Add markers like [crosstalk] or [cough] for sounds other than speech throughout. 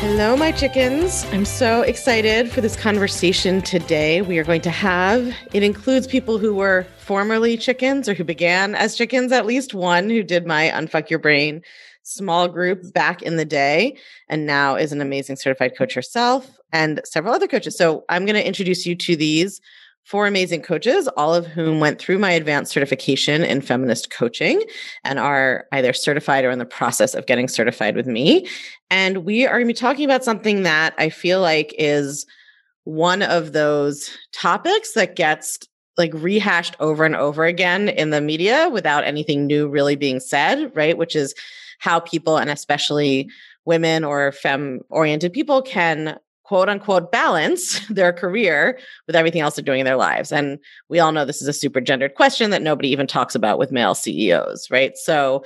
Hello, my chickens. I'm so excited for this conversation today. We are going to have it includes people who were formerly chickens or who began as chickens, at least one who did my Unfuck Your Brain small group back in the day and now is an amazing certified coach herself and several other coaches. So I'm going to introduce you to these four amazing coaches, all of whom went through my advanced certification in feminist coaching and are either certified or in the process of getting certified with me. And we are going to be talking about something that I feel like is one of those topics that gets like rehashed over and over again in the media without anything new really being said, right? Which is how people and especially women or fem oriented people can quote unquote balance [laughs] their career with everything else they're doing in their lives. And we all know this is a super gendered question that nobody even talks about with male CEOs, right? So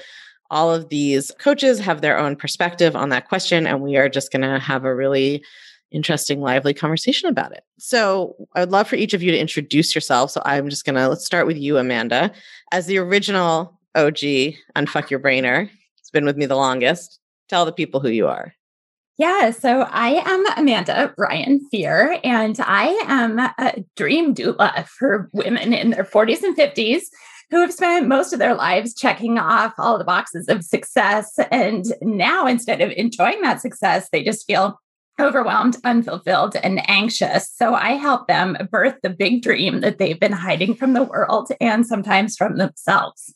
all of these coaches have their own perspective on that question. And we are just going to have a really interesting, lively conversation about it. So I would love for each of you to introduce yourself. So I'm just going to, let's start with you, Amanda. As the original OG Unfuck Your Brainer, it's been with me the longest. Tell the people who you are. Yeah, so I am Amanda Ryan Fear, and I am a dream doula for women in their 40s and 50s who have spent most of their lives checking off all the boxes of success. And now, instead of enjoying that success, they just feel overwhelmed, unfulfilled, and anxious. So I help them birth the big dream that they've been hiding from the world and sometimes from themselves.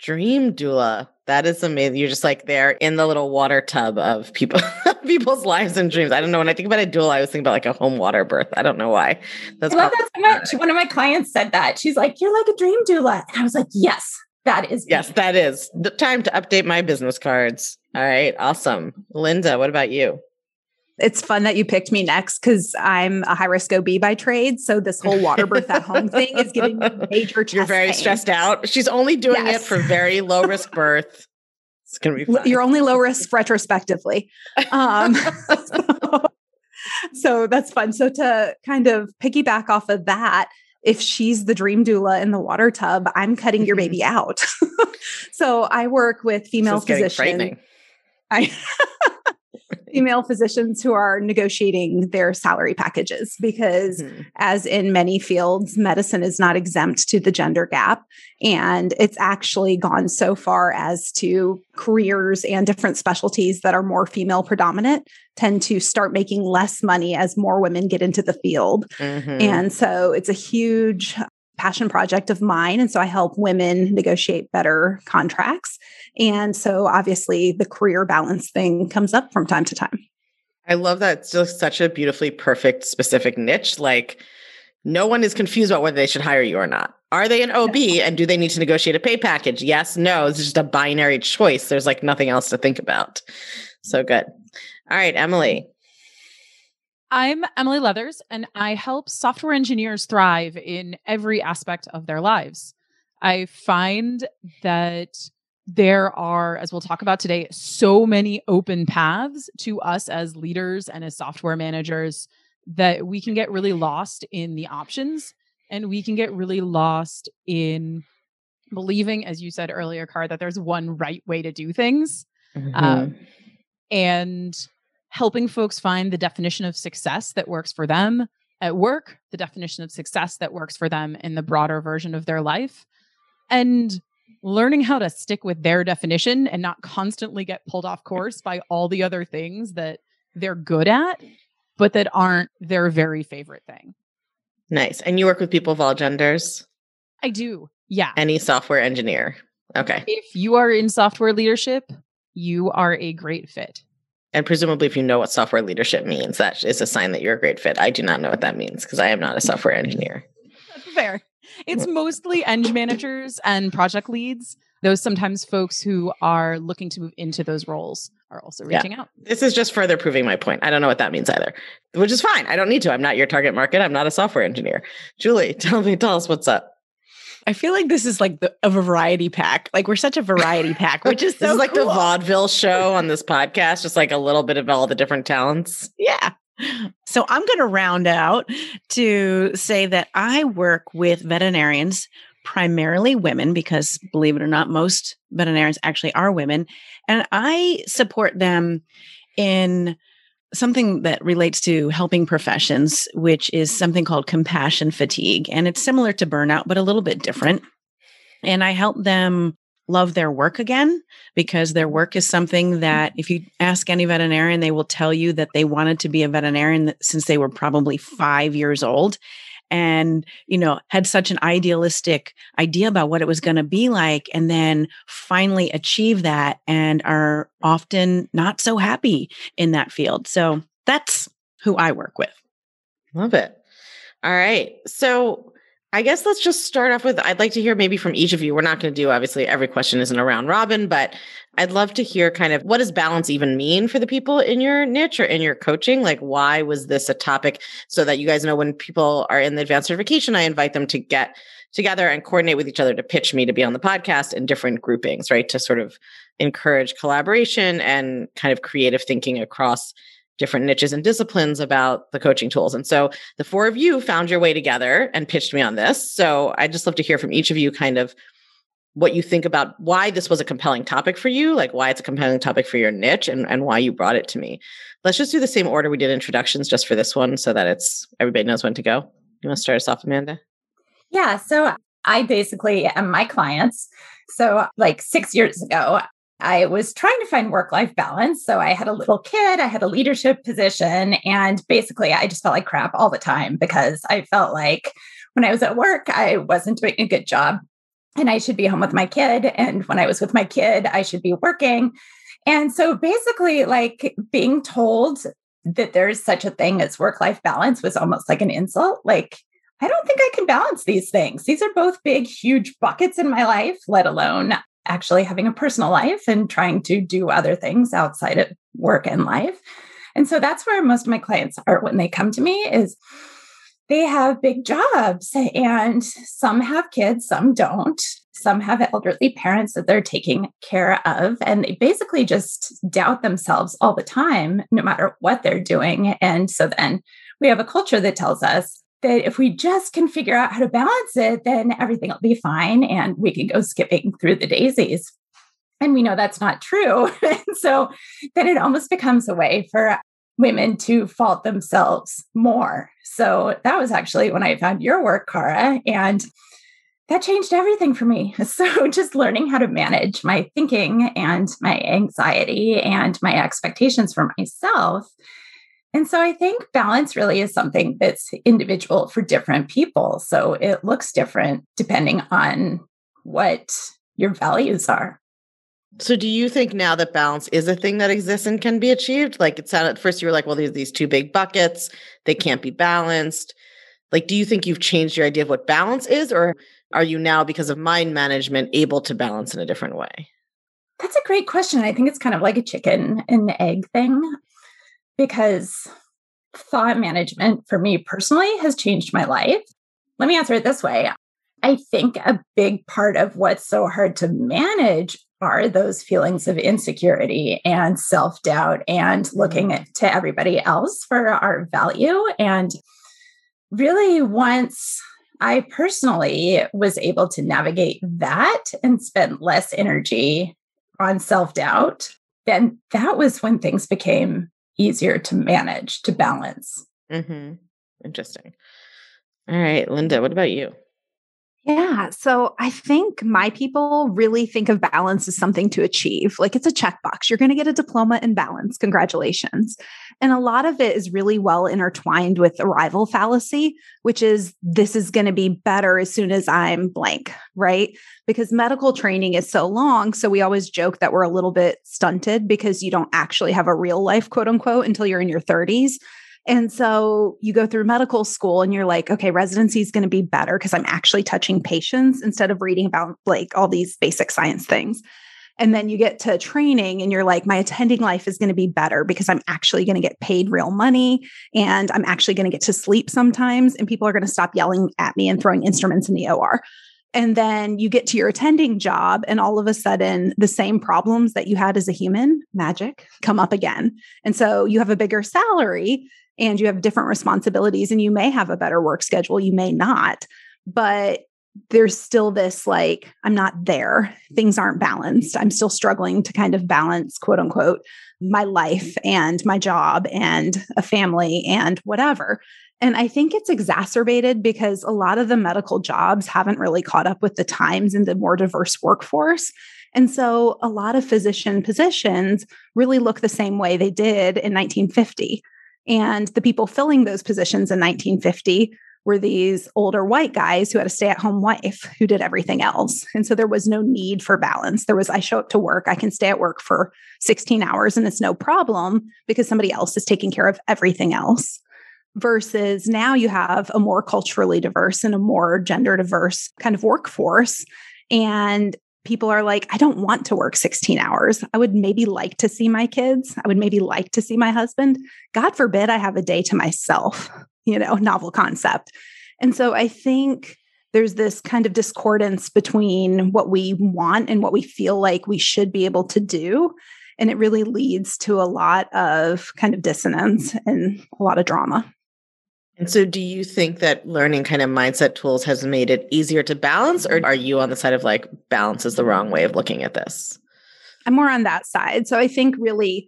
Dream doula. That is amazing. You're just like they're in the little water tub of people [laughs] [laughs] people's lives and dreams. I don't know. When I think about a doula, I was thinking about like a home water birth. I don't know why. That's I love that so much. One of my clients said that. She's like, You're like a dream doula. And I was like, Yes, that is. Yes, that is the time to update my business cards. All right. Awesome. Linda, what about you? it's fun that you picked me next because I'm a high risk OB by trade. So this whole water birth at home thing is giving me [laughs] major You're very pain. stressed out. She's only doing yes. it for very low risk [laughs] birth. It's gonna be fun. You're only low risk retrospectively. Um, [laughs] [laughs] so, so that's fun. So to kind of piggyback off of that, if she's the dream doula in the water tub, I'm cutting your baby out. [laughs] so I work with female physicians. I female physicians who are negotiating their salary packages because mm-hmm. as in many fields medicine is not exempt to the gender gap and it's actually gone so far as to careers and different specialties that are more female predominant tend to start making less money as more women get into the field mm-hmm. and so it's a huge passion project of mine. And so I help women negotiate better contracts. And so obviously the career balance thing comes up from time to time. I love that. It's just such a beautifully perfect, specific niche. Like, no one is confused about whether they should hire you or not. Are they an OB and do they need to negotiate a pay package? Yes, no. It's just a binary choice. There's like nothing else to think about. So good. All right, Emily. I'm Emily Leathers, and I help software engineers thrive in every aspect of their lives. I find that there are, as we'll talk about today, so many open paths to us as leaders and as software managers that we can get really lost in the options and we can get really lost in believing, as you said earlier, Car, that there's one right way to do things. Mm-hmm. Um, and helping folks find the definition of success that works for them at work, the definition of success that works for them in the broader version of their life, and learning how to stick with their definition and not constantly get pulled off course by all the other things that they're good at, but that aren't their very favorite thing. Nice. And you work with people of all genders? I do. Yeah. Any software engineer. Okay. If you are in software leadership, you are a great fit. And presumably, if you know what software leadership means, that is a sign that you're a great fit. I do not know what that means because I am not a software engineer. Fair. It's mm. mostly eng managers and project leads. Those sometimes folks who are looking to move into those roles are also reaching yeah. out. This is just further proving my point. I don't know what that means either, which is fine. I don't need to. I'm not your target market. I'm not a software engineer. Julie, [laughs] tell me, tell us what's up. I feel like this is like the, a variety pack. Like we're such a variety pack, which is [laughs] so this is like cool. the vaudeville show on this podcast, just like a little bit of all the different talents. Yeah. So I'm going to round out to say that I work with veterinarians, primarily women, because believe it or not, most veterinarians actually are women. And I support them in something that relates to helping professions, which is mm-hmm. something called compassion fatigue. And it's similar to burnout, but a little bit different. And I help them love their work again because their work is something that mm-hmm. if you ask any veterinarian they will tell you that they wanted to be a veterinarian since they were probably 5 years old and you know had such an idealistic idea about what it was going to be like and then finally achieve that and are often not so happy in that field so that's who i work with Love it. All right. So I guess let's just start off with I'd like to hear maybe from each of you. We're not going to do obviously every question isn't a round robin, but I'd love to hear kind of what does balance even mean for the people in your niche or in your coaching? Like why was this a topic so that you guys know when people are in the advanced certification, I invite them to get together and coordinate with each other to pitch me to be on the podcast in different groupings, right? To sort of encourage collaboration and kind of creative thinking across different niches and disciplines about the coaching tools. And so the four of you found your way together and pitched me on this. So I just love to hear from each of you kind of what you think about why this was a compelling topic for you, like why it's a compelling topic for your niche and, and why you brought it to me. Let's just do the same order we did introductions just for this one so that it's everybody knows when to go. You want to start us off, Amanda? Yeah. So I basically am my clients. So, like six years ago, I was trying to find work life balance. So I had a little kid, I had a leadership position, and basically I just felt like crap all the time because I felt like when I was at work, I wasn't doing a good job and I should be home with my kid. And when I was with my kid, I should be working. And so basically, like being told that there's such a thing as work life balance was almost like an insult. Like, I don't think I can balance these things. These are both big, huge buckets in my life, let alone actually having a personal life and trying to do other things outside of work and life. And so that's where most of my clients are when they come to me is they have big jobs and some have kids, some don't. Some have elderly parents that they're taking care of, and they basically just doubt themselves all the time, no matter what they're doing. And so then we have a culture that tells us that if we just can figure out how to balance it, then everything will be fine and we can go skipping through the daisies. And we know that's not true. [laughs] and so then it almost becomes a way for women to fault themselves more. So that was actually when I found your work, Kara. And that changed everything for me. [laughs] So just learning how to manage my thinking and my anxiety and my expectations for myself. And so I think balance really is something that's individual for different people. So it looks different depending on what your values are. So do you think now that balance is a thing that exists and can be achieved? Like it sounded at first you were like, well, there's these two big buckets, they can't be balanced. Like, do you think you've changed your idea of what balance is, or are you now, because of mind management, able to balance in a different way? That's a great question. I think it's kind of like a chicken and egg thing because thought management for me personally has changed my life. Let me answer it this way. I think a big part of what's so hard to manage are those feelings of insecurity and self doubt and mm-hmm. looking to everybody else for our value. And really, once I personally was able to navigate that and spend less energy on self doubt, then that was when things became easier to manage, to balance. Mm-hmm. Interesting. All right, Linda, what about you? Yeah. So I think my people really think of balance as something to achieve. Like it's a checkbox. You're going to get a diploma in balance. Congratulations. And a lot of it is really well intertwined with arrival fallacy, which is this is going to be better as soon as I'm blank, right? Because medical training is so long. So we always joke that we're a little bit stunted because you don't actually have a real life, quote unquote, until you're in your 30s. And so you go through medical school and you're like, okay, residency is going to be better because I'm actually touching patients instead of reading about like all these basic science things. And then you get to training and you're like, my attending life is going to be better because I'm actually going to get paid real money and I'm actually going to get to sleep sometimes. And people are going to stop yelling at me and throwing instruments in the OR. And then you get to your attending job, and all of a sudden, the same problems that you had as a human, magic, come up again. And so you have a bigger salary and you have different responsibilities, and you may have a better work schedule, you may not. But there's still this like, I'm not there. Things aren't balanced. I'm still struggling to kind of balance, quote unquote, my life and my job and a family and whatever. And I think it's exacerbated because a lot of the medical jobs haven't really caught up with the times in the more diverse workforce. And so a lot of physician positions really look the same way they did in 1950. And the people filling those positions in 1950 were these older white guys who had a stay at home wife who did everything else. And so there was no need for balance. There was, I show up to work, I can stay at work for 16 hours and it's no problem because somebody else is taking care of everything else. Versus now you have a more culturally diverse and a more gender diverse kind of workforce. And people are like, I don't want to work 16 hours. I would maybe like to see my kids. I would maybe like to see my husband. God forbid I have a day to myself [laughs] you know, novel concept. And so I think there's this kind of discordance between what we want and what we feel like we should be able to do. And it really leads to a lot of kind of dissonance and a lot of drama. And so, do you think that learning kind of mindset tools has made it easier to balance, or are you on the side of like balance is the wrong way of looking at this? I'm more on that side. So, I think really,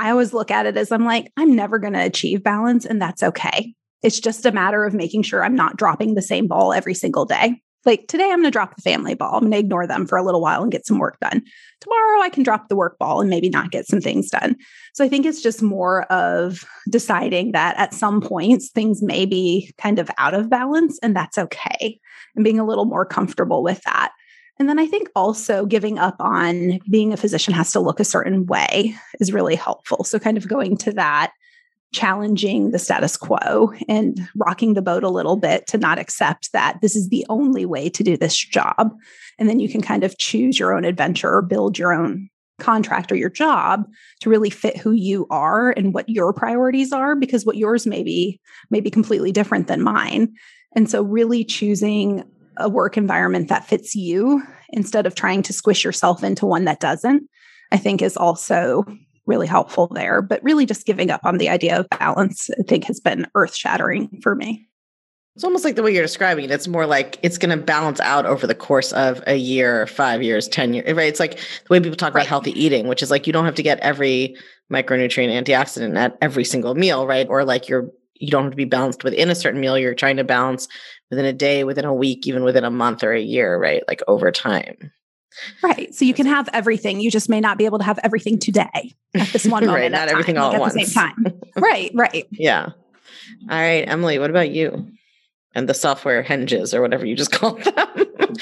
I always look at it as I'm like, I'm never going to achieve balance, and that's okay. It's just a matter of making sure I'm not dropping the same ball every single day. Like today, I'm going to drop the family ball. I'm going to ignore them for a little while and get some work done. Tomorrow, I can drop the work ball and maybe not get some things done. So I think it's just more of deciding that at some points, things may be kind of out of balance, and that's okay. And being a little more comfortable with that. And then I think also giving up on being a physician has to look a certain way is really helpful. So, kind of going to that challenging the status quo and rocking the boat a little bit to not accept that this is the only way to do this job. And then you can kind of choose your own adventure or build your own contract or your job to really fit who you are and what your priorities are because what yours may be may be completely different than mine. And so really choosing a work environment that fits you instead of trying to squish yourself into one that doesn't, I think is also really helpful there. But really, just giving up on the idea of balance, I think, has been earth shattering for me. It's almost like the way you're describing it. It's more like it's going to balance out over the course of a year, five years, 10 years, right? It's like the way people talk right. about healthy eating, which is like you don't have to get every micronutrient antioxidant at every single meal, right? Or like you're, you don't have to be balanced within a certain meal. You're trying to balance within a day, within a week, even within a month or a year, right? Like over time. Right. So you can have everything. You just may not be able to have everything today at this one [laughs] moment. right. Not everything time, all like at, at the same time. [laughs] right. Right. Yeah. All right, Emily, what about you? And the software hinges or whatever you just [laughs] called them.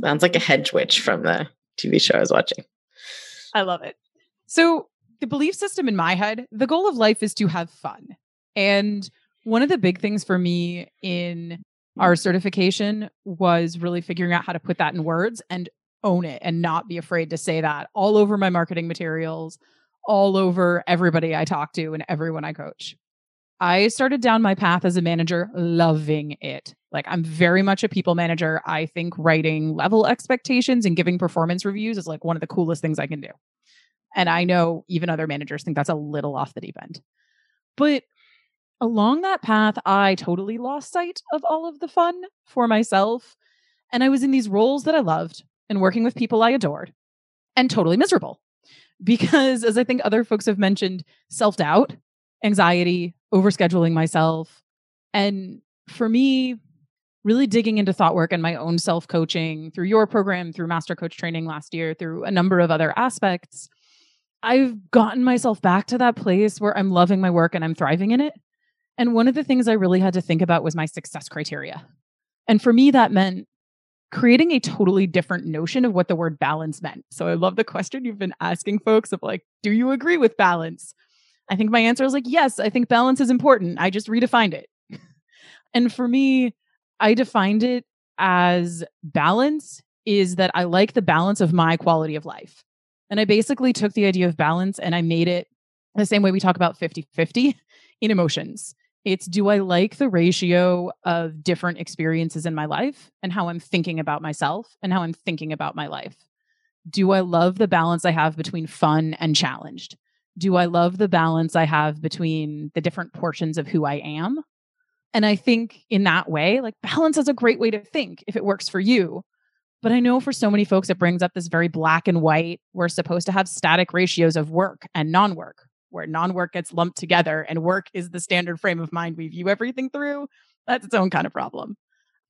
Sounds like a hedge witch from the TV show I was watching. I love it. So, the belief system in my head, the goal of life is to have fun. And one of the big things for me in our certification was really figuring out how to put that in words and own it and not be afraid to say that all over my marketing materials, all over everybody I talk to and everyone I coach. I started down my path as a manager, loving it. Like, I'm very much a people manager. I think writing level expectations and giving performance reviews is like one of the coolest things I can do. And I know even other managers think that's a little off the deep end. But along that path, I totally lost sight of all of the fun for myself. And I was in these roles that I loved and working with people I adored and totally miserable. Because, as I think other folks have mentioned, self doubt, anxiety, overscheduling myself. And for me, really digging into thought work and my own self coaching through your program, through Master Coach training last year, through a number of other aspects, I've gotten myself back to that place where I'm loving my work and I'm thriving in it. And one of the things I really had to think about was my success criteria. And for me, that meant creating a totally different notion of what the word balance meant. So I love the question you've been asking folks of like, do you agree with balance? I think my answer is like, yes, I think balance is important. I just redefined it. [laughs] and for me, I defined it as balance is that I like the balance of my quality of life. And I basically took the idea of balance and I made it the same way we talk about 50 50 in emotions. It's do I like the ratio of different experiences in my life and how I'm thinking about myself and how I'm thinking about my life? Do I love the balance I have between fun and challenged? Do I love the balance I have between the different portions of who I am? And I think in that way, like balance is a great way to think if it works for you. But I know for so many folks, it brings up this very black and white. We're supposed to have static ratios of work and non work, where non work gets lumped together and work is the standard frame of mind we view everything through. That's its own kind of problem.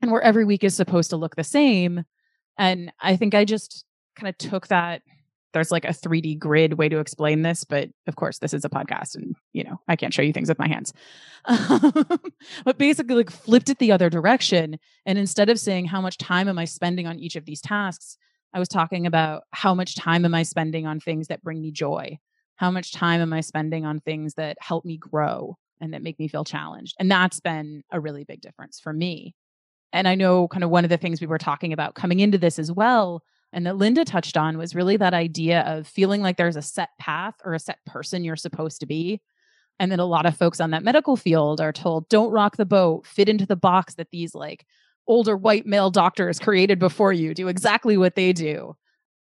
And where every week is supposed to look the same. And I think I just kind of took that there's like a 3D grid way to explain this, but of course, this is a podcast and, you know, I can't show you things with my hands. [laughs] but basically, like flipped it the other direction. And instead of saying, how much time am I spending on each of these tasks? I was talking about how much time am I spending on things that bring me joy? How much time am I spending on things that help me grow and that make me feel challenged? And that's been a really big difference for me. And I know kind of one of the things we were talking about coming into this as well and that Linda touched on was really that idea of feeling like there's a set path or a set person you're supposed to be. And that a lot of folks on that medical field are told, don't rock the boat, fit into the box that these like older white male doctors created before you, do exactly what they do.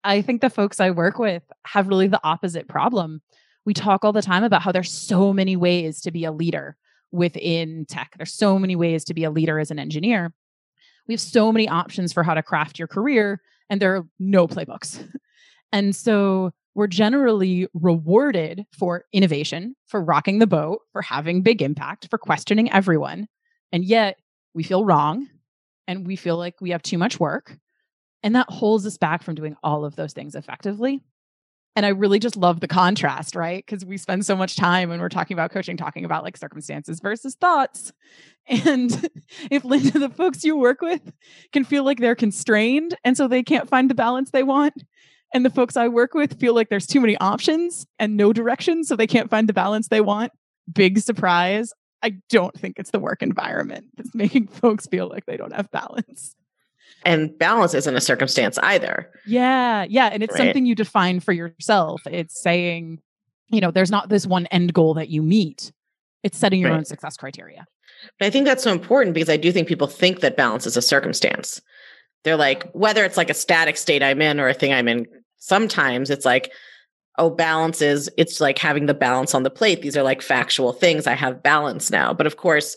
I think the folks I work with have really the opposite problem. We talk all the time about how there's so many ways to be a leader within tech. There's so many ways to be a leader as an engineer. We have so many options for how to craft your career and there are no playbooks. [laughs] and so we're generally rewarded for innovation, for rocking the boat, for having big impact, for questioning everyone. And yet we feel wrong and we feel like we have too much work. And that holds us back from doing all of those things effectively. And I really just love the contrast, right? Because we spend so much time when we're talking about coaching, talking about like circumstances versus thoughts. [laughs] And if Linda, the folks you work with can feel like they're constrained and so they can't find the balance they want, and the folks I work with feel like there's too many options and no direction, so they can't find the balance they want, big surprise. I don't think it's the work environment that's [laughs] making folks feel like they don't have balance. And balance isn't a circumstance either. Yeah. Yeah. And it's right? something you define for yourself. It's saying, you know, there's not this one end goal that you meet, it's setting your right. own success criteria. But I think that's so important because I do think people think that balance is a circumstance. They're like, whether it's like a static state I'm in or a thing I'm in, sometimes it's like, oh, balance is, it's like having the balance on the plate. These are like factual things. I have balance now. But of course,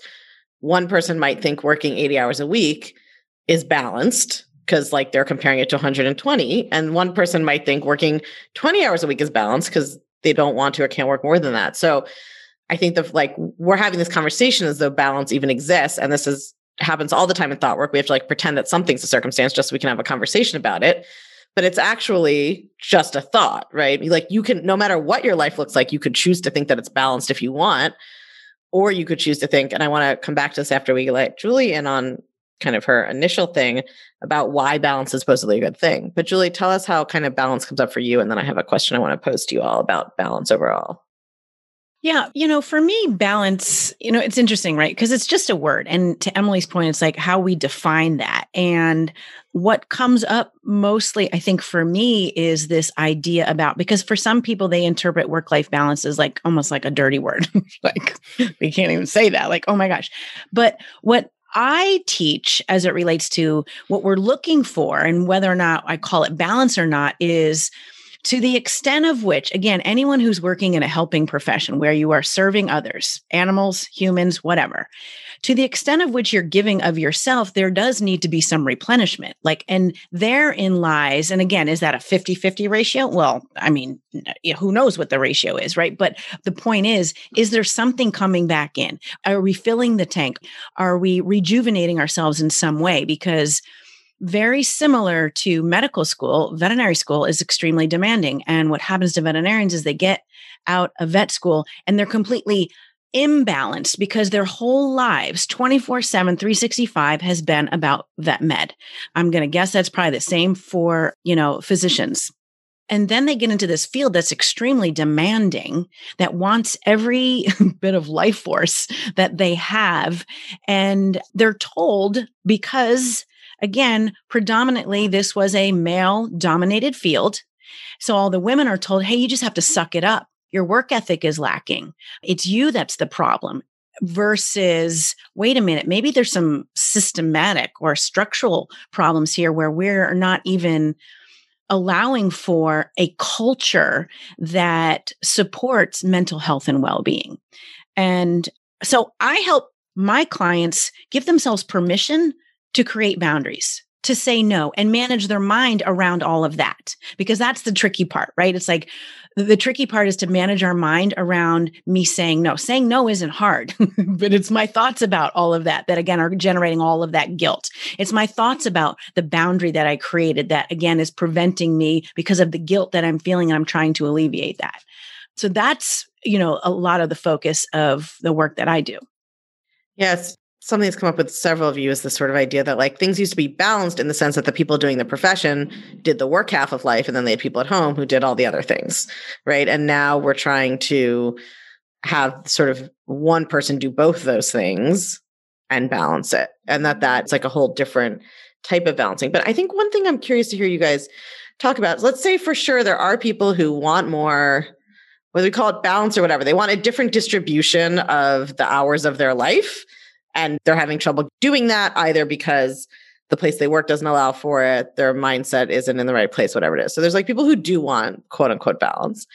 one person might think working 80 hours a week is balanced because like they're comparing it to 120 and one person might think working 20 hours a week is balanced because they don't want to or can't work more than that. So i think that like we're having this conversation as though balance even exists and this is happens all the time in thought work. We have to like pretend that something's a circumstance just so we can have a conversation about it. But it's actually just a thought right? Like you can no matter what your life looks like you could choose to think that it's balanced if you want or you could choose to think and i want to come back to this after we let julie in on kind of her initial thing about why balance is supposedly a good thing. But Julie, tell us how kind of balance comes up for you. And then I have a question I want to pose to you all about balance overall. Yeah, you know, for me, balance, you know, it's interesting, right? Because it's just a word. And to Emily's point, it's like how we define that. And what comes up mostly, I think, for me is this idea about because for some people, they interpret work life balance as like almost like a dirty word. [laughs] like, we can't even say that. Like, oh my gosh. But what I teach as it relates to what we're looking for and whether or not I call it balance or not is to the extent of which, again, anyone who's working in a helping profession where you are serving others, animals, humans, whatever, to the extent of which you're giving of yourself, there does need to be some replenishment. Like, and therein lies, and again, is that a 50 50 ratio? Well, I mean, who knows what the ratio is, right? But the point is, is there something coming back in? Are we filling the tank? Are we rejuvenating ourselves in some way? Because very similar to medical school, veterinary school is extremely demanding. And what happens to veterinarians is they get out of vet school and they're completely imbalanced because their whole lives 24 7 365 has been about vet med. I'm going to guess that's probably the same for you know physicians. And then they get into this field that's extremely demanding that wants every [laughs] bit of life force that they have. And they're told because again predominantly this was a male dominated field. So all the women are told hey you just have to suck it up your work ethic is lacking. It's you that's the problem. versus wait a minute maybe there's some systematic or structural problems here where we're not even allowing for a culture that supports mental health and well-being and so i help my clients give themselves permission to create boundaries to say no and manage their mind around all of that because that's the tricky part right it's like the tricky part is to manage our mind around me saying no. Saying no isn't hard, [laughs] but it's my thoughts about all of that that again are generating all of that guilt. It's my thoughts about the boundary that I created that again is preventing me because of the guilt that I'm feeling and I'm trying to alleviate that. So that's, you know, a lot of the focus of the work that I do. Yes something that's come up with several of you is this sort of idea that like things used to be balanced in the sense that the people doing the profession did the work half of life and then they had people at home who did all the other things right? And now we're trying to have sort of one person do both those things and balance it and that that's like a whole different type of balancing. But i think one thing i'm curious to hear you guys talk about let's say for sure there are people who want more whether we call it balance or whatever they want a different distribution of the hours of their life and they're having trouble doing that either because the place they work doesn't allow for it, their mindset isn't in the right place, whatever it is. So there's like people who do want quote unquote balance.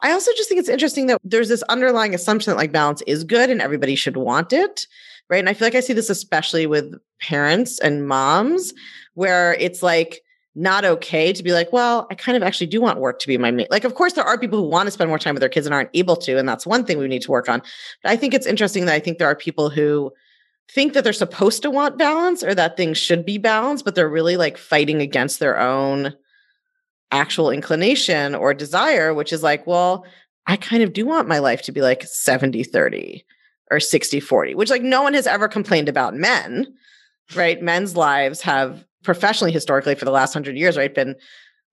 I also just think it's interesting that there's this underlying assumption that like balance is good and everybody should want it. Right. And I feel like I see this especially with parents and moms, where it's like not okay to be like, well, I kind of actually do want work to be my main. Like, of course, there are people who want to spend more time with their kids and aren't able to. And that's one thing we need to work on. But I think it's interesting that I think there are people who think that they're supposed to want balance or that things should be balanced, but they're really like fighting against their own actual inclination or desire, which is like, well, I kind of do want my life to be like 70 30 or 60 40, which like no one has ever complained about men, right? Men's lives have professionally, historically, for the last hundred years, right, been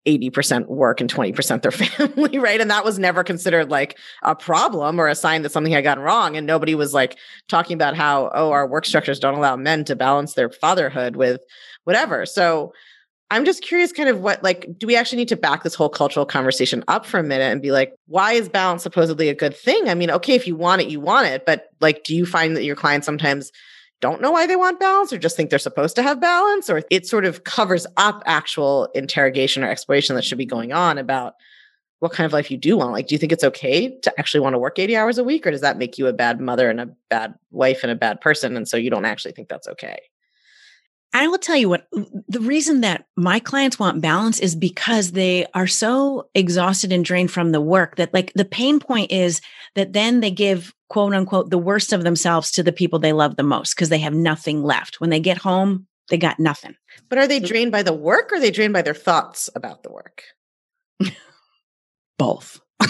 80% work and 20% their [laughs] family, right? And that was never considered like a problem or a sign that something had gotten wrong. And nobody was like talking about how, oh, our work structures don't allow men to balance their fatherhood with whatever. So I'm just curious, kind of what, like, do we actually need to back this whole cultural conversation up for a minute and be like, why is balance supposedly a good thing? I mean, okay, if you want it, you want it. But like, do you find that your clients sometimes don't know why they want balance or just think they're supposed to have balance or it sort of covers up actual interrogation or exploration that should be going on about what kind of life you do want. Like do you think it's okay to actually want to work 80 hours a week or does that make you a bad mother and a bad wife and a bad person and so you don't actually think that's okay I will tell you what the reason that my clients want balance is because they are so exhausted and drained from the work that like the pain point is that then they give quote unquote the worst of themselves to the people they love the most because they have nothing left. When they get home, they got nothing. But are they drained by the work or are they drained by their thoughts about the work? Both. [laughs]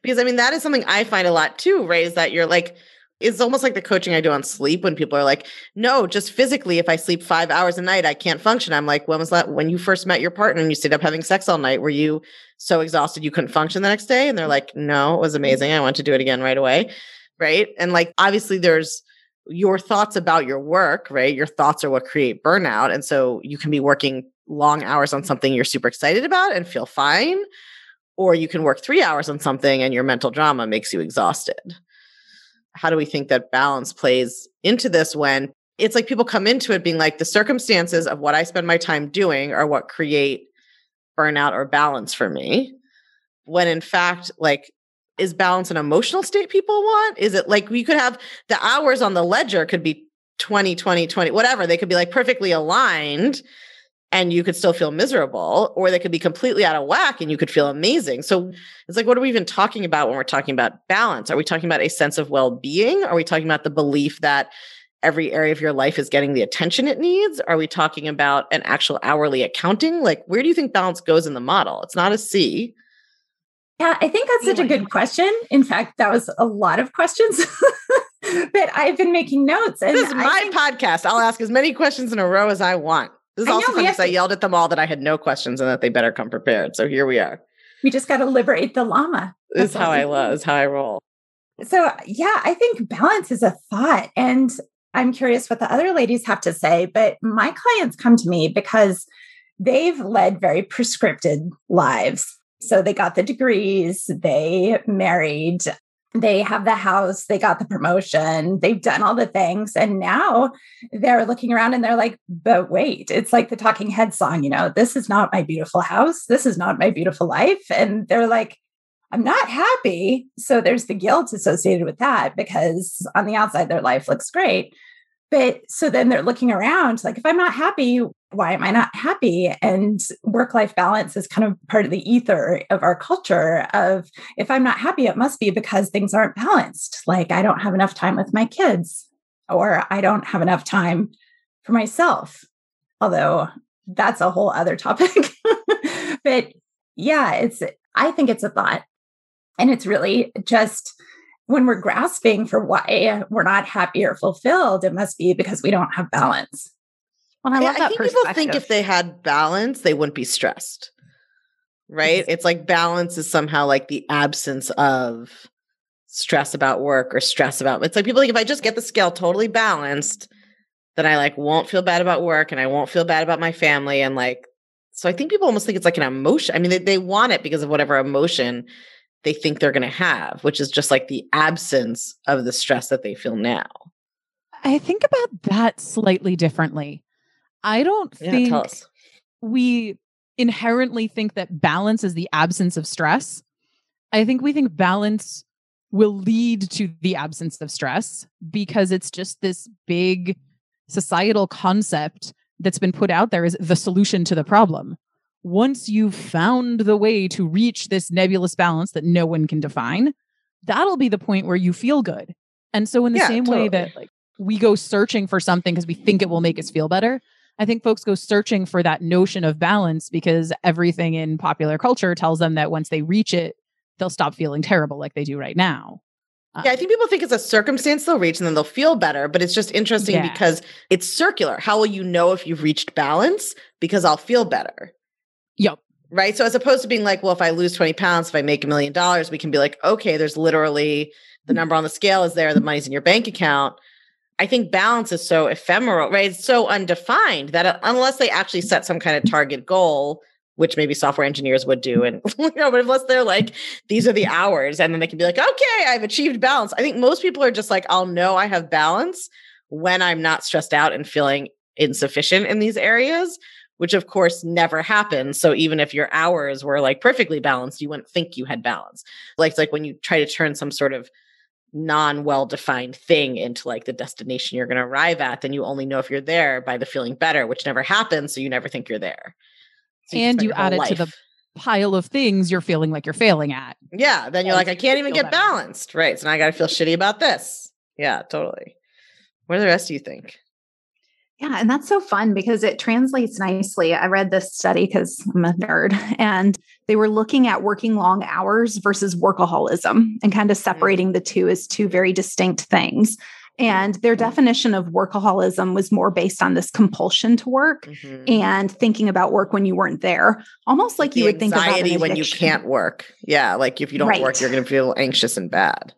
because I mean, that is something I find a lot too, Ray, is that you're like, it's almost like the coaching I do on sleep when people are like, no, just physically, if I sleep five hours a night, I can't function. I'm like, when was that? When you first met your partner and you stayed up having sex all night, were you so exhausted you couldn't function the next day? And they're like, no, it was amazing. I want to do it again right away. Right. And like, obviously, there's your thoughts about your work, right? Your thoughts are what create burnout. And so you can be working long hours on something you're super excited about and feel fine. Or you can work three hours on something and your mental drama makes you exhausted how do we think that balance plays into this when it's like people come into it being like the circumstances of what I spend my time doing are what create burnout or balance for me. When in fact, like, is balance an emotional state people want? Is it like we could have the hours on the ledger could be 20, 20, 20, whatever. They could be like perfectly aligned and you could still feel miserable, or they could be completely out of whack and you could feel amazing. So it's like, what are we even talking about when we're talking about balance? Are we talking about a sense of well being? Are we talking about the belief that every area of your life is getting the attention it needs? Are we talking about an actual hourly accounting? Like, where do you think balance goes in the model? It's not a C. Yeah, I think that's such a good question. In fact, that was a lot of questions. [laughs] but I've been making notes. And this is my think- podcast. I'll ask as many questions in a row as I want. This is I also know, because I yelled at them all that I had no questions and that they better come prepared. So here we are. We just got to liberate the llama. That's this is how I love. Is how I roll. So yeah, I think balance is a thought, and I'm curious what the other ladies have to say. But my clients come to me because they've led very prescripted lives. So they got the degrees, they married, they have the house, they got the promotion, they've done all the things. And now they're looking around and they're like, but wait, it's like the talking head song, you know, this is not my beautiful house. This is not my beautiful life. And they're like, I'm not happy. So there's the guilt associated with that because on the outside, their life looks great. But so then they're looking around like, if I'm not happy, why am I not happy? And work life balance is kind of part of the ether of our culture of if I'm not happy, it must be because things aren't balanced. Like I don't have enough time with my kids, or I don't have enough time for myself. Although that's a whole other topic. [laughs] but yeah, it's, I think it's a thought. And it's really just when we're grasping for why we're not happy or fulfilled, it must be because we don't have balance. Well, I love I, that I think people think if they had balance, they wouldn't be stressed. Right? It's like balance is somehow like the absence of stress about work or stress about it's like people think if I just get the scale totally balanced, then I like won't feel bad about work and I won't feel bad about my family. And like, so I think people almost think it's like an emotion. I mean, they, they want it because of whatever emotion they think they're going to have, which is just like the absence of the stress that they feel now. I think about that slightly differently. I don't yeah, think we inherently think that balance is the absence of stress. I think we think balance will lead to the absence of stress because it's just this big societal concept that's been put out there is the solution to the problem once you've found the way to reach this nebulous balance that no one can define, that'll be the point where you feel good. And so, in the yeah, same totally. way that like we go searching for something because we think it will make us feel better, I think folks go searching for that notion of balance because everything in popular culture tells them that once they reach it, they'll stop feeling terrible like they do right now. Uh, yeah, I think people think it's a circumstance they'll reach and then they'll feel better, but it's just interesting yeah. because it's circular. How will you know if you've reached balance? Because I'll feel better. Yep. Right. So as opposed to being like, well, if I lose 20 pounds, if I make a million dollars, we can be like, okay, there's literally the number on the scale is there, the money's in your bank account. I think balance is so ephemeral, right? It's so undefined that uh, unless they actually set some kind of target goal, which maybe software engineers would do, and [laughs] you know, but unless they're like, these are the hours, and then they can be like, okay, I've achieved balance. I think most people are just like, I'll know I have balance when I'm not stressed out and feeling insufficient in these areas which of course never happens. So even if your hours were like perfectly balanced, you wouldn't think you had balance. Like it's like when you try to turn some sort of non well defined thing into like the destination you're going to arrive at, then you only know if you're there by the feeling better, which never happens. So you never think you're there. So you and you add it life. to the pile of things you're feeling like you're failing at. Yeah. Then you're like, I can't even get better. balanced. Right. So now I got to feel shitty about this. Yeah, totally. What do the rest do you think? Yeah, and that's so fun because it translates nicely. I read this study because I'm a nerd, and they were looking at working long hours versus workaholism and kind of mm. separating the two as two very distinct things. And their definition of workaholism was more based on this compulsion to work mm-hmm. and thinking about work when you weren't there, almost like the you would think about anxiety when you can't work. Yeah, like if you don't right. work, you're going to feel anxious and bad.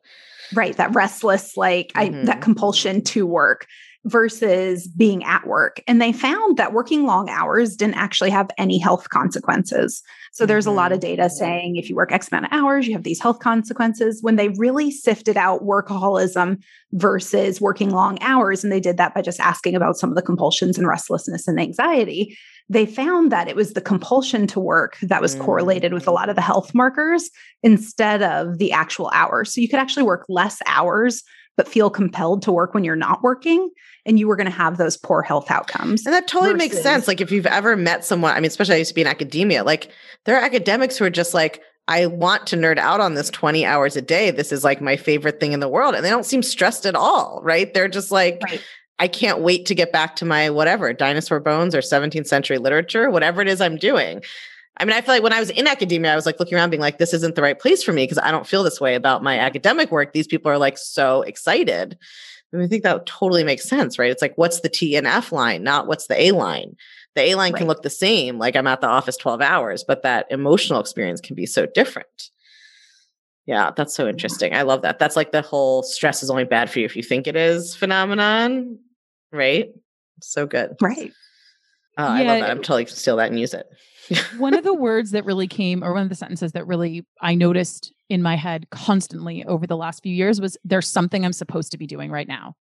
Right, that restless, like mm-hmm. I, that mm-hmm. compulsion to work versus being at work. And they found that working long hours didn't actually have any health consequences. So there's a lot of mm-hmm. data saying if you work X amount of hours, you have these health consequences. When they really sifted out workaholism versus working long hours, and they did that by just asking about some of the compulsions and restlessness and anxiety, they found that it was the compulsion to work that was correlated with a lot of the health markers instead of the actual hours. So you could actually work less hours but feel compelled to work when you're not working and you were going to have those poor health outcomes. And that totally versus- makes sense. Like if you've ever met someone, I mean, especially I used to be in academia, like there are academics who are just like, I want to nerd out on this 20 hours a day. This is like my favorite thing in the world. And they don't seem stressed at all, right? They're just like, right. I can't wait to get back to my whatever, dinosaur bones or 17th century literature, whatever it is I'm doing. I mean, I feel like when I was in academia, I was like looking around being like, this isn't the right place for me because I don't feel this way about my academic work. These people are like so excited. And I think that totally makes sense, right? It's like, what's the T and F line, not what's the A line? The A line right. can look the same, like I'm at the office 12 hours, but that emotional experience can be so different. Yeah, that's so mm-hmm. interesting. I love that. That's like the whole stress is only bad for you if you think it is phenomenon, right? So good. Right. Oh, yeah, I love that. I'm totally steal that and use it. One of the words that really came, or one of the sentences that really I noticed in my head constantly over the last few years was there's something I'm supposed to be doing right now,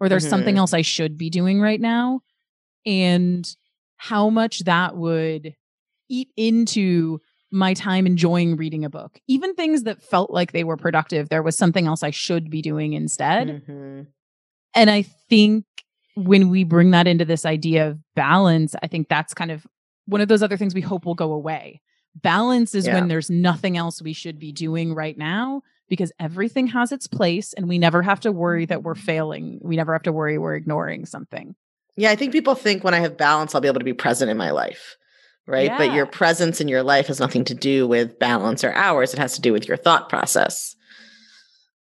or there's something Mhm. else I should be doing right now. And how much that would eat into my time enjoying reading a book. Even things that felt like they were productive, there was something else I should be doing instead. Mhm. And I think when we bring that into this idea of balance, I think that's kind of one of those other things we hope will go away. Balance is Yeah. when there's nothing else we should be doing right now because everything has its place and we never have to worry that we're failing. We never have to worry we're ignoring something. Yeah, I think people think when I have balance, I'll be able to be present in my life. Right. But your presence in your life has nothing to do with balance or hours. It has to do with your thought process.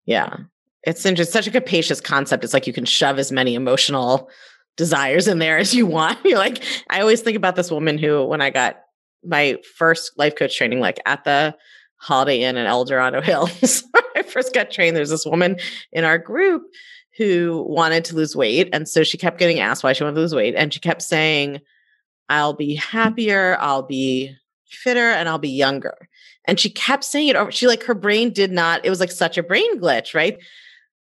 Yeah. It's such a capacious concept. It's like you can shove as many emotional desires in there as you want. [laughs] You're like, I always think about this woman who, when I got my first life coach training, like at the Holiday Inn in El Dorado [laughs] Hills, I first got trained, there's this woman in our group who wanted to lose weight. And so she kept getting asked why she wanted to lose weight. And she kept saying, I'll be happier, I'll be fitter, and I'll be younger. And she kept saying it over. She like her brain did not, it was like such a brain glitch, right?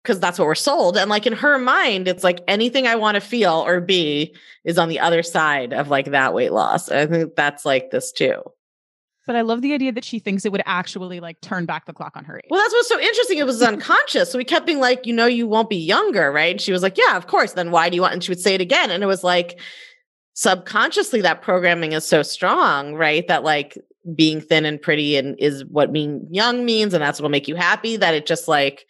Because that's what we're sold. And like in her mind, it's like anything I want to feel or be is on the other side of like that weight loss. And I think that's like this too. But I love the idea that she thinks it would actually like turn back the clock on her age. Well, that's what's so interesting. It was unconscious. So we kept being like, you know, you won't be younger, right? And she was like, yeah, of course. Then why do you want? And she would say it again. And it was like, subconsciously, that programming is so strong, right? That like being thin and pretty and is what being young means. And that's what'll make you happy. That it just like,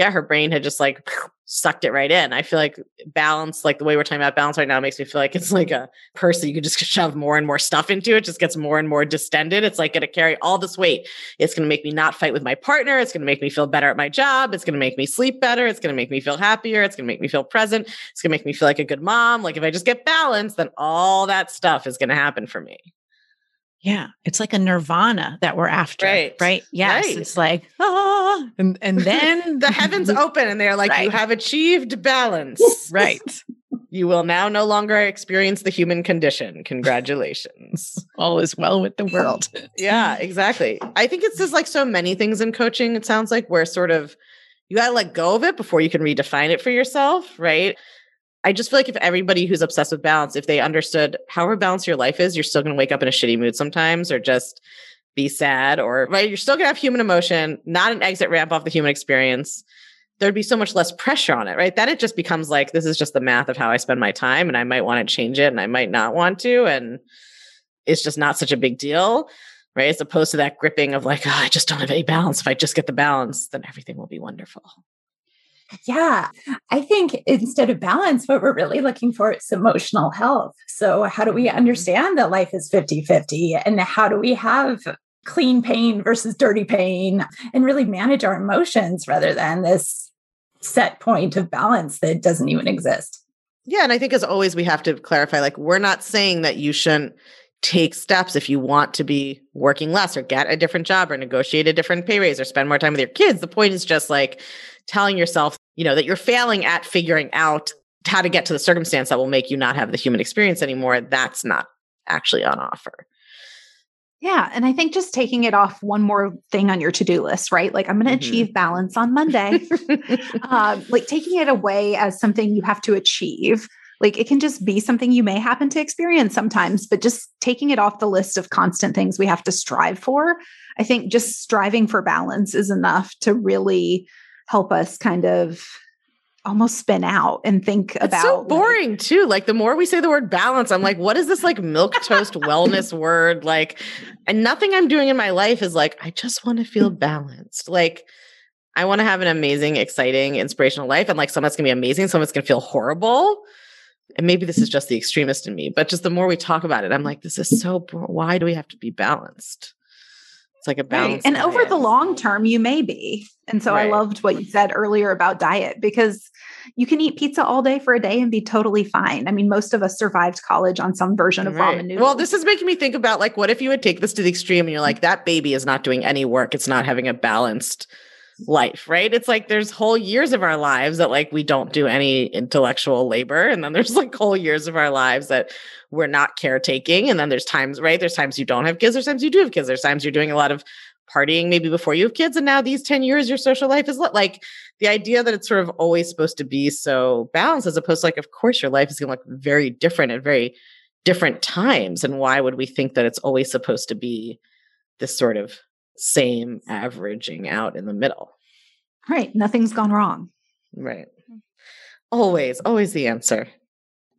yeah, her brain had just like sucked it right in. I feel like balance, like the way we're talking about balance right now, makes me feel like it's like a purse that you could just [laughs] shove more and more stuff into. It just gets more and more distended. It's like going to carry all this weight. It's going to make me not fight with my partner. It's going to make me feel better at my job. It's going to make me sleep better. It's going to make me feel happier. It's going to make me feel present. It's going to make me feel like a good mom. Like if I just get balance, then all that stuff is going to happen for me. Yeah, it's like a nirvana that we're after, Right. right? Yes, Right. it's like ah, and and then The heavens [laughs] open and they're like, you have achieved balance. right, You will now no longer experience the human condition. Congratulations. [laughs] all is well with the world. yeah, exactly. I think it's just like so many things in coaching. It sounds like where sort of you got to let go of it before you can redefine it for yourself, right? I just feel like if everybody who's obsessed with balance, if they understood however balanced your life is, you're still going to wake up in a shitty mood sometimes or just be sad or right. You're still going to have human emotion, not an exit ramp off the human experience. There'd be so much less pressure on it, right? That it just becomes like, this is just the math of how I spend my time and I might want to change it and I might not want to. And it's just not such a big deal right? As opposed to that gripping of like, oh, I just don't have any balance. If I just get the balance, then everything will be wonderful. Yeah. I think instead of balance, what we're really looking for is emotional health. So, how do we mm-hmm. understand that life is 50 50? And how do we have clean pain versus dirty pain and really manage our emotions rather than this set point of balance that doesn't even exist? Yeah. And I think as always, we have to clarify like, we're not saying that you shouldn't take steps if you want to be working less or get a different job or negotiate a different pay raise or spend more time with your kids. The point is just like telling yourself, you know, that you're failing at figuring out how to get to the circumstance that will make you not have the human experience anymore. That's not actually on offer. Yeah. And I think just taking it off one more thing on your to do list, right? Like, I'm going to Mhm. achieve balance on Monday. [laughs] um, like, taking it away as something you have to achieve. Like, it can just be something you may happen to experience sometimes, but just taking it off the list of constant things we have to strive for. I think just striving for balance is enough to really help us kind of almost spin out and think It's about so like, boring too. Like the more we say the word balance, I'm like, what is this like milk toast wellness [laughs] word? Like, and nothing I'm doing in my life is like, I just want to feel balanced. Like, I want to have an amazing, exciting, inspirational life. And like some of it's gonna be amazing, some of it's gonna feel horrible. And maybe this is just the extremist in me, but just the more we talk about it, I'm like, this is so why do we have to be balanced? It's like a Right. balance. And over the long term, you may be. And so I loved what you said earlier about diet because you can eat pizza all day for a day and be totally fine. I mean, most of us survived college on some version of Right. ramen noodles. Well, this is making me think about like, what if you would take this to the extreme and you're like, that baby is not doing any work. It's not having a balanced life, right? It's like there's whole years of our lives that like we don't do any intellectual labor. And then there's [laughs] like whole years of our lives that we're not caretaking. And then there's times, right? There's times you don't have kids, there's times you do have kids, there's times you're doing a lot of partying maybe before you have kids. And now these 10 years, your social life is like the idea that it's sort of always supposed to be so balanced as opposed to like, of course, your life is going to look very different at very different times. And why would we think that it's always supposed to be this sort of same averaging out in the middle? Right. Nothing's gone wrong. Right. Always, always the answer.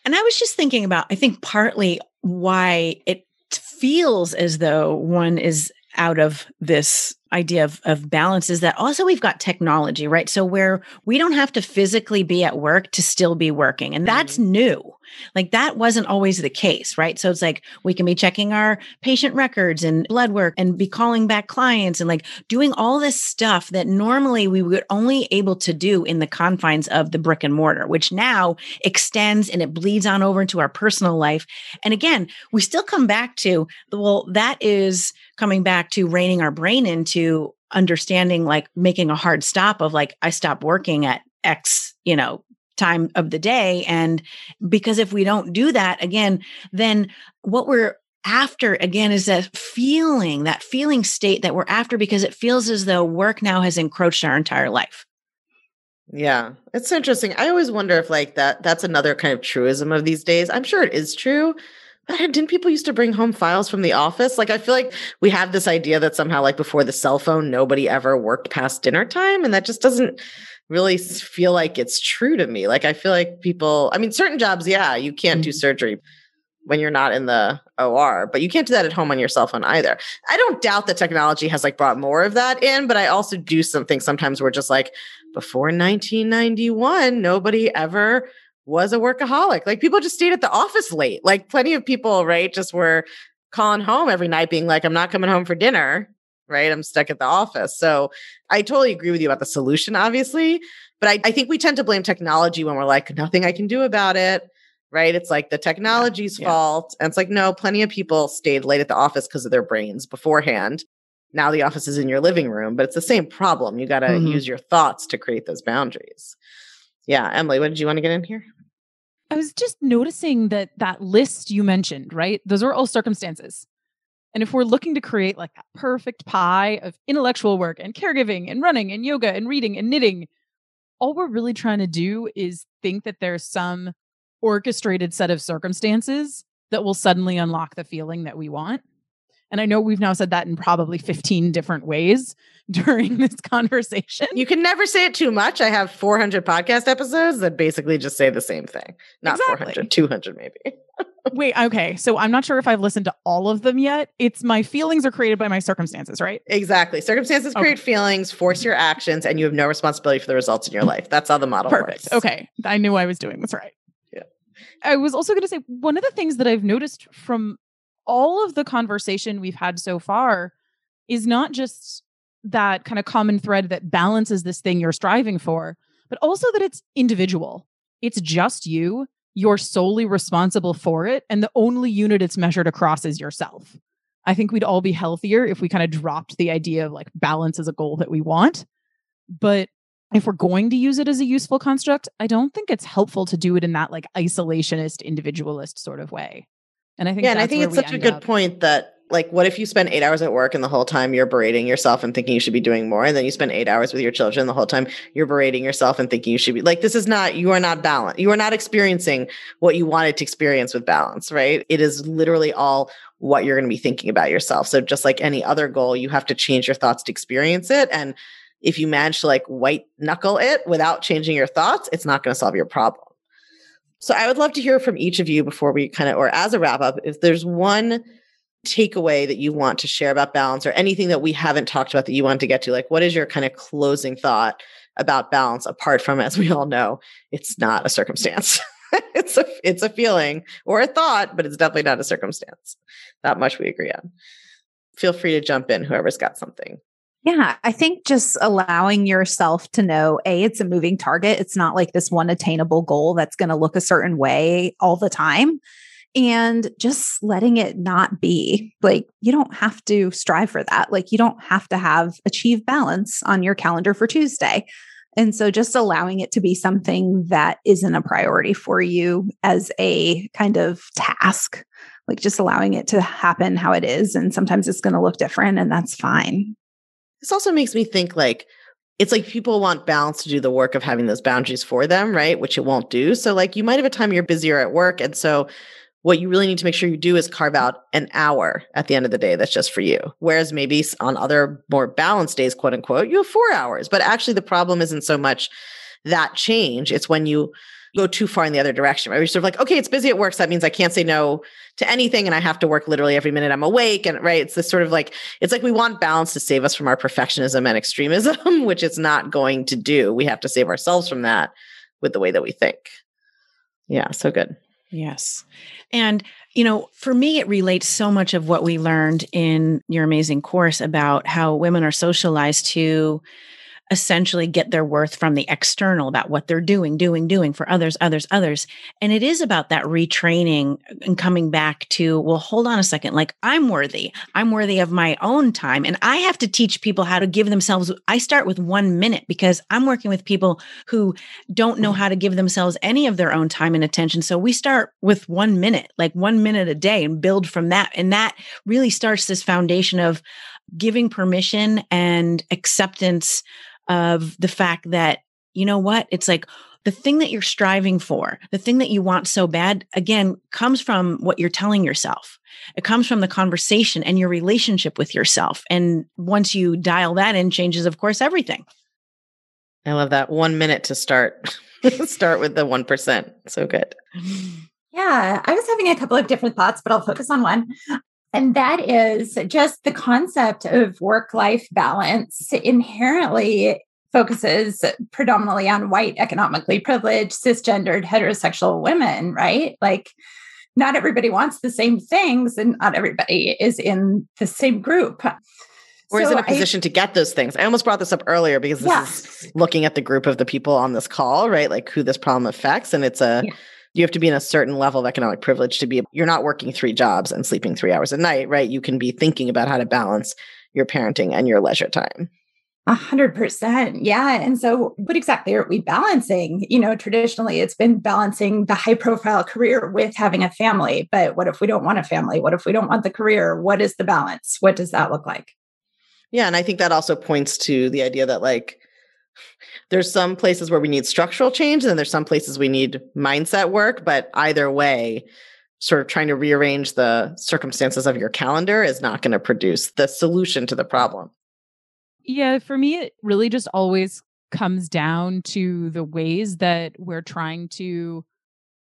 And I was just thinking about, I think partly why it feels as though one is out of this idea of, of balance is that also we've got technology, right? So where we don't have to physically be at work to still be working. And that's mm-hmm. new. Like that wasn't always the case, right? So it's like we can be checking our patient records and blood work and be calling back clients and like doing all this stuff that normally we would only able to do in the confines of the brick and mortar, which now extends and it bleeds on over into our personal life. And again, we still come back to, well, that is coming back to reining our brain into understanding like making a hard stop of like, I stop working at X, you know, time of the day. And because if we don't do that again, then what we're after again is that feeling, that feeling state that we're after because it feels as though work now has encroached our entire life. Yeah, it's interesting. I always wonder if like that that's another kind of truism of these days. I'm sure it is true. But didn't people used to bring home files from the office? Like I feel like we have this idea that somehow like before the cell phone nobody ever worked past dinner time and that just doesn't really feel like it's true to me. Like I feel like people, I mean, certain jobs, yeah, you can't mm-hmm. do surgery when you're not in the OR, but you can't do that at home on your cell phone either. I don't doubt that technology has like brought more of that in, but I also do something sometimes where just like before 1991, nobody ever was a workaholic. Like people just stayed at the office late. Like plenty of people, right, just were calling home every night being like, I'm not coming home for dinner right? I'm stuck at the office. So I totally agree with you about the solution, obviously. But I, I think we tend to blame technology when we're like, nothing I can do about it. Right. It's like the technology's yeah. fault. And it's like, no, plenty of people stayed late at the office because of their brains beforehand. Now the office is in your living room, but it's the same problem. You got to mm-hmm. use your thoughts to create those boundaries. Yeah. Emily, what did you want to get in here? I was just noticing that that list you mentioned, right? Those are all circumstances. And if we're looking to create like that perfect pie of intellectual work and caregiving and running and yoga and reading and knitting, all we're really trying to do is think that there's some orchestrated set of circumstances that will suddenly unlock the feeling that we want. And I know we've now said that in probably 15 different ways [laughs] during this conversation. You can never say it too much. I have 400 podcast episodes that basically just say the same thing. Not exactly. 400, 200 maybe. [laughs] Wait, okay. So I'm not sure if I've listened to all of them yet. It's my feelings are created by my circumstances, right? Exactly. Circumstances create okay. feelings, force your actions, and you have no responsibility for the results in your life. That's how the model Perfect. works. Okay. I knew I was doing this right. Yeah. I was also going to say one of the things that I've noticed from all of the conversation we've had so far is not just that kind of common thread that balances this thing you're striving for, but also that it's individual. It's just you. You're solely responsible for it. And the only unit it's measured across is yourself. I think we'd all be healthier if we kind of dropped the idea of like balance as a goal that we want. But if we're going to use it as a useful construct, I don't think it's helpful to do it in that like isolationist, individualist sort of way. And I think yeah, and I think it's such a good up. point that like what if you spend eight hours at work and the whole time you're berating yourself and thinking you should be doing more and then you spend eight hours with your children the whole time you're berating yourself and thinking you should be like this is not you are not balanced you are not experiencing what you wanted to experience with balance right? It is literally all what you're going to be thinking about yourself. So just like any other goal you have to change your thoughts to experience it and if you manage to like white knuckle it without changing your thoughts it's not going to solve your problem so I would love to hear from each of you before we kind of, or as a wrap up, if there's one takeaway that you want to share about balance or anything that we haven't talked about that you want to get to, like what is your kind of closing thought about balance apart from, as we all know, it's not a circumstance. [laughs] it's a it's a feeling or a thought, but it's definitely not a circumstance. That much we agree on. Feel free to jump in, whoever's got something. Yeah, I think just allowing yourself to know A, it's a moving target. It's not like this one attainable goal that's going to look a certain way all the time. and just letting it not be like you don't have to strive for that. Like you don't have to have achieve balance on your calendar for Tuesday. And so just allowing it to be something that isn't a priority for you as a kind of task, like just allowing it to happen how it is. And sometimes it's going to look different, and that's fine. This also makes me think like, it's like people want balance to do the work of having those boundaries for them, right? Which it won't do. So, like, you might have a time you're busier at work. And so, what you really need to make sure you do is carve out an hour at the end of the day that's just for you. Whereas maybe on other more balanced days, quote unquote, you have four hours. But actually, the problem isn't so much that change, it's when you go too far in the other direction, right? You're sort of like, okay, it's busy at work. So that means I can't say no to anything and I have to work literally every minute I'm awake. And right, it's this sort of like, it's like we want balance to save us from our perfectionism and extremism, [laughs] which it's not going to do. We have to save ourselves from that with the way that we think. Yeah, so good. Yes. And, you know, for me, it relates so much of what we learned in your amazing course about how women are socialized to essentially get their worth from the external about what they're doing, doing, doing for others, others, others. And it is about that retraining and coming back to, well, hold on a second. Like I'm worthy. I'm worthy of my own time. And I have to teach people how to give themselves. I start with one minute because I'm working with people who don't know how to give themselves any of their own time and attention. So we start with one minute, like one minute a day and build from that. And that really starts this foundation of giving permission and acceptance of the fact that, you know what? It's like the thing that you're striving for, the thing that you want so bad, again, comes from what you're telling yourself. It comes from the conversation and your relationship with yourself. And once you dial that in, changes, of course, everything. I love that. One minute to start. [laughs] start with the 1%. So good. [sighs] Yeah, I was having a couple of different thoughts, but I'll focus on one. And that is just the concept of work life balance inherently focuses predominantly on white, economically privileged, cisgendered, heterosexual women, right? Like, not everybody wants the same things, and not everybody is in the same group. Or so is in a position I, to get those things. I almost brought this up earlier because this yeah. is looking at the group of the people on this call, right? Like who this problem affects. And it's a yeah you have to be in a certain level of economic privilege to be you're not working three jobs and sleeping three hours a night right you can be thinking about how to balance your parenting and your leisure time a hundred percent. Yeah. And so what exactly are we balancing? You know, traditionally it's been balancing the high profile career with having a family. But what if we don't want a family? What if we don't want the career? What is the balance? What does that look like? Yeah. And I think that also points to the idea that like there's some places where we need structural change and there's some places we need mindset work. But either way sort of trying to rearrange the circumstances of your calendar is not going to produce the solution to the problem. Yeah for me it really just always comes down to the ways that we're trying to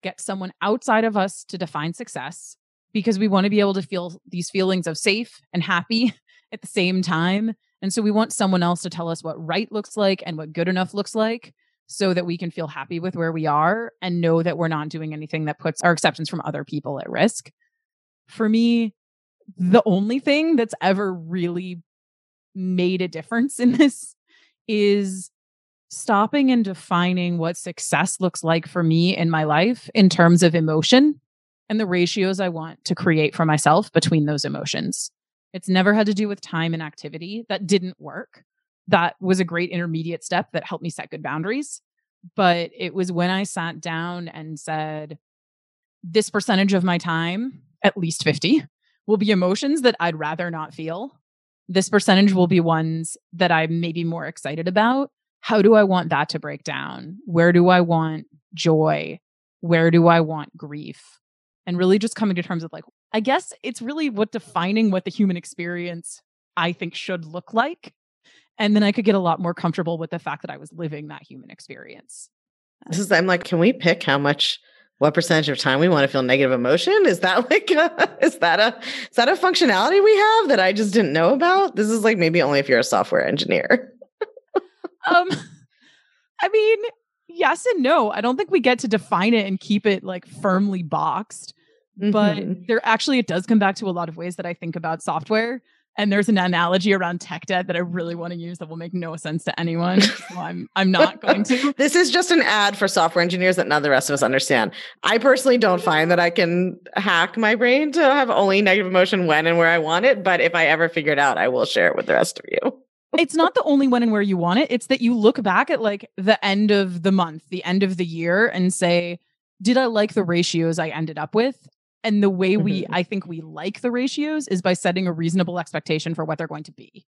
get someone outside of us to define success because we want to be able to feel these feelings of safe and happy [laughs] at the same time and so we want someone else to tell us what right looks like and what good enough looks like so that we can feel happy with where we are and know that we're not doing anything that puts our acceptance from other people at risk. For me, the only thing that's ever really made a difference in [laughs] this is stopping and defining what success looks like for me in my life in terms of emotion and the ratios I want to create for myself between those emotions. It's never had to do with time and activity. That didn't work. That was a great intermediate step that helped me set good boundaries. But it was when I sat down and said, this percentage of my time, at least 50, will be emotions that I'd rather not feel. This percentage will be ones that I'm maybe more excited about. How do I want that to break down? Where do I want joy? Where do I want grief? And really just coming to terms with like, I guess it's really what defining what the human experience I think should look like. And then I could get a lot more comfortable with the fact that I was living that human experience. This is, I'm like, can we pick how much, what percentage of time we want to feel negative emotion? Is that [laughs] like, a, is that a, is that a functionality we have that I just didn't know about? This is like maybe only if you're a software engineer. um, I mean, yes and no. I don't think we get to define it and keep it like firmly boxed. Mm-hmm. But there actually, it does come back to a lot of ways that I think about software. and there's an analogy around tech debt that I really want to use that will make no sense to anyone. So I'm I'm not going to. [laughs] this is just an ad for software engineers that none of the rest of us understand. I personally don't find that I can hack my brain to have only negative emotion when and where I want it, but if I ever figure it out, I will share it with the rest of you. It's not the only when and where you want it. It's that you look back at like the end of the month, the end of the year and say, did I like the ratios I ended up with? And the way we, Mhm. I think we like the ratios is by setting a reasonable expectation for what they're going to be.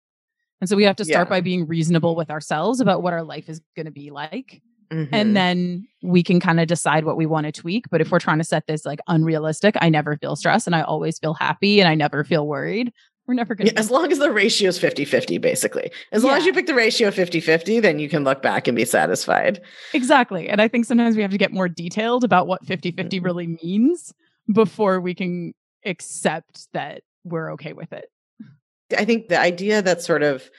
And so we have to start Yeah. by being reasonable with ourselves about what our life is going to be like. Mhm. And then we can kind of decide what we want to tweak. But if we're trying to set this like unrealistic, I never feel stressed and I always feel happy and I never feel worried. We're never going Yeah, to. as long as the ratio is 50 50, basically. As long as you pick the ratio 50 50, then you can look back and be satisfied. Exactly. And I think sometimes we have to get more detailed about what 50 50 Mhm. really means before we can accept that we're okay with it. I think the idea that sort of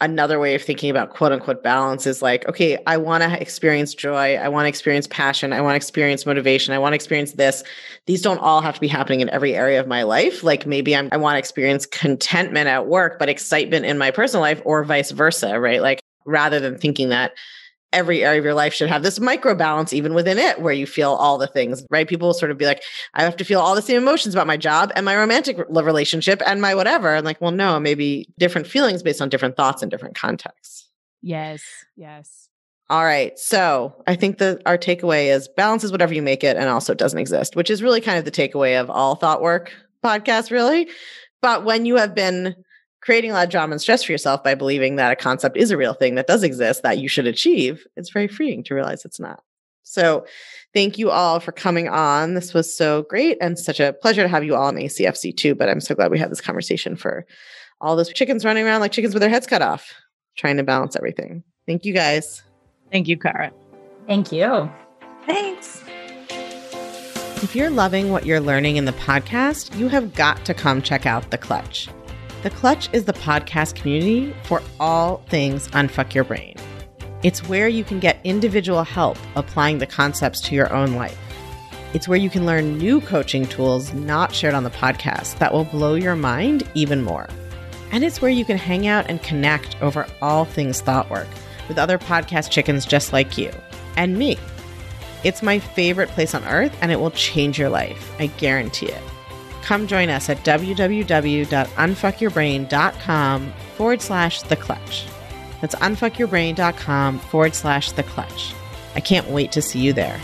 another way of thinking about quote unquote balance is like, okay, I want to experience joy. I want to experience passion. I want to experience motivation. I want to experience this. These don't all have to be happening in every area of my life. Like maybe I'm, I want to experience contentment at work, but excitement in my personal life or vice versa, right? Like rather than thinking that every area of your life should have this micro balance even within it where you feel all the things right people will sort of be like i have to feel all the same emotions about my job and my romantic re- relationship and my whatever and like well no maybe different feelings based on different thoughts and different contexts Yes. Yes. all right so i think that our takeaway is balance is whatever you make it and also it doesn't exist which is really kind of the takeaway of all thought work podcasts really but when you have been creating a lot of drama and stress for yourself by believing that a concept is a real thing that does exist that you should achieve, it's very freeing to realize it's not. So, thank you all for coming on. This was so great and such a pleasure to have you all on ACFC too. But I'm so glad we had this conversation for all those chickens running around like chickens with their heads cut off, trying to balance everything. Thank you guys. Thank you, Kara. Thank you. Thanks. If you're loving what you're learning in the podcast, you have got to come check out The Clutch. The Clutch is the podcast community for all things Unfuck Your Brain. It's where you can get individual help applying the concepts to your own life. It's where you can learn new coaching tools not shared on the podcast that will blow your mind even more. And it's where you can hang out and connect over all things thought work with other podcast chickens just like you and me. It's my favorite place on earth and it will change your life. I guarantee it. Come join us at www.unfuckyourbrain.com forward slash the clutch. That's unfuckyourbrain.com forward slash the clutch. I can't wait to see you there.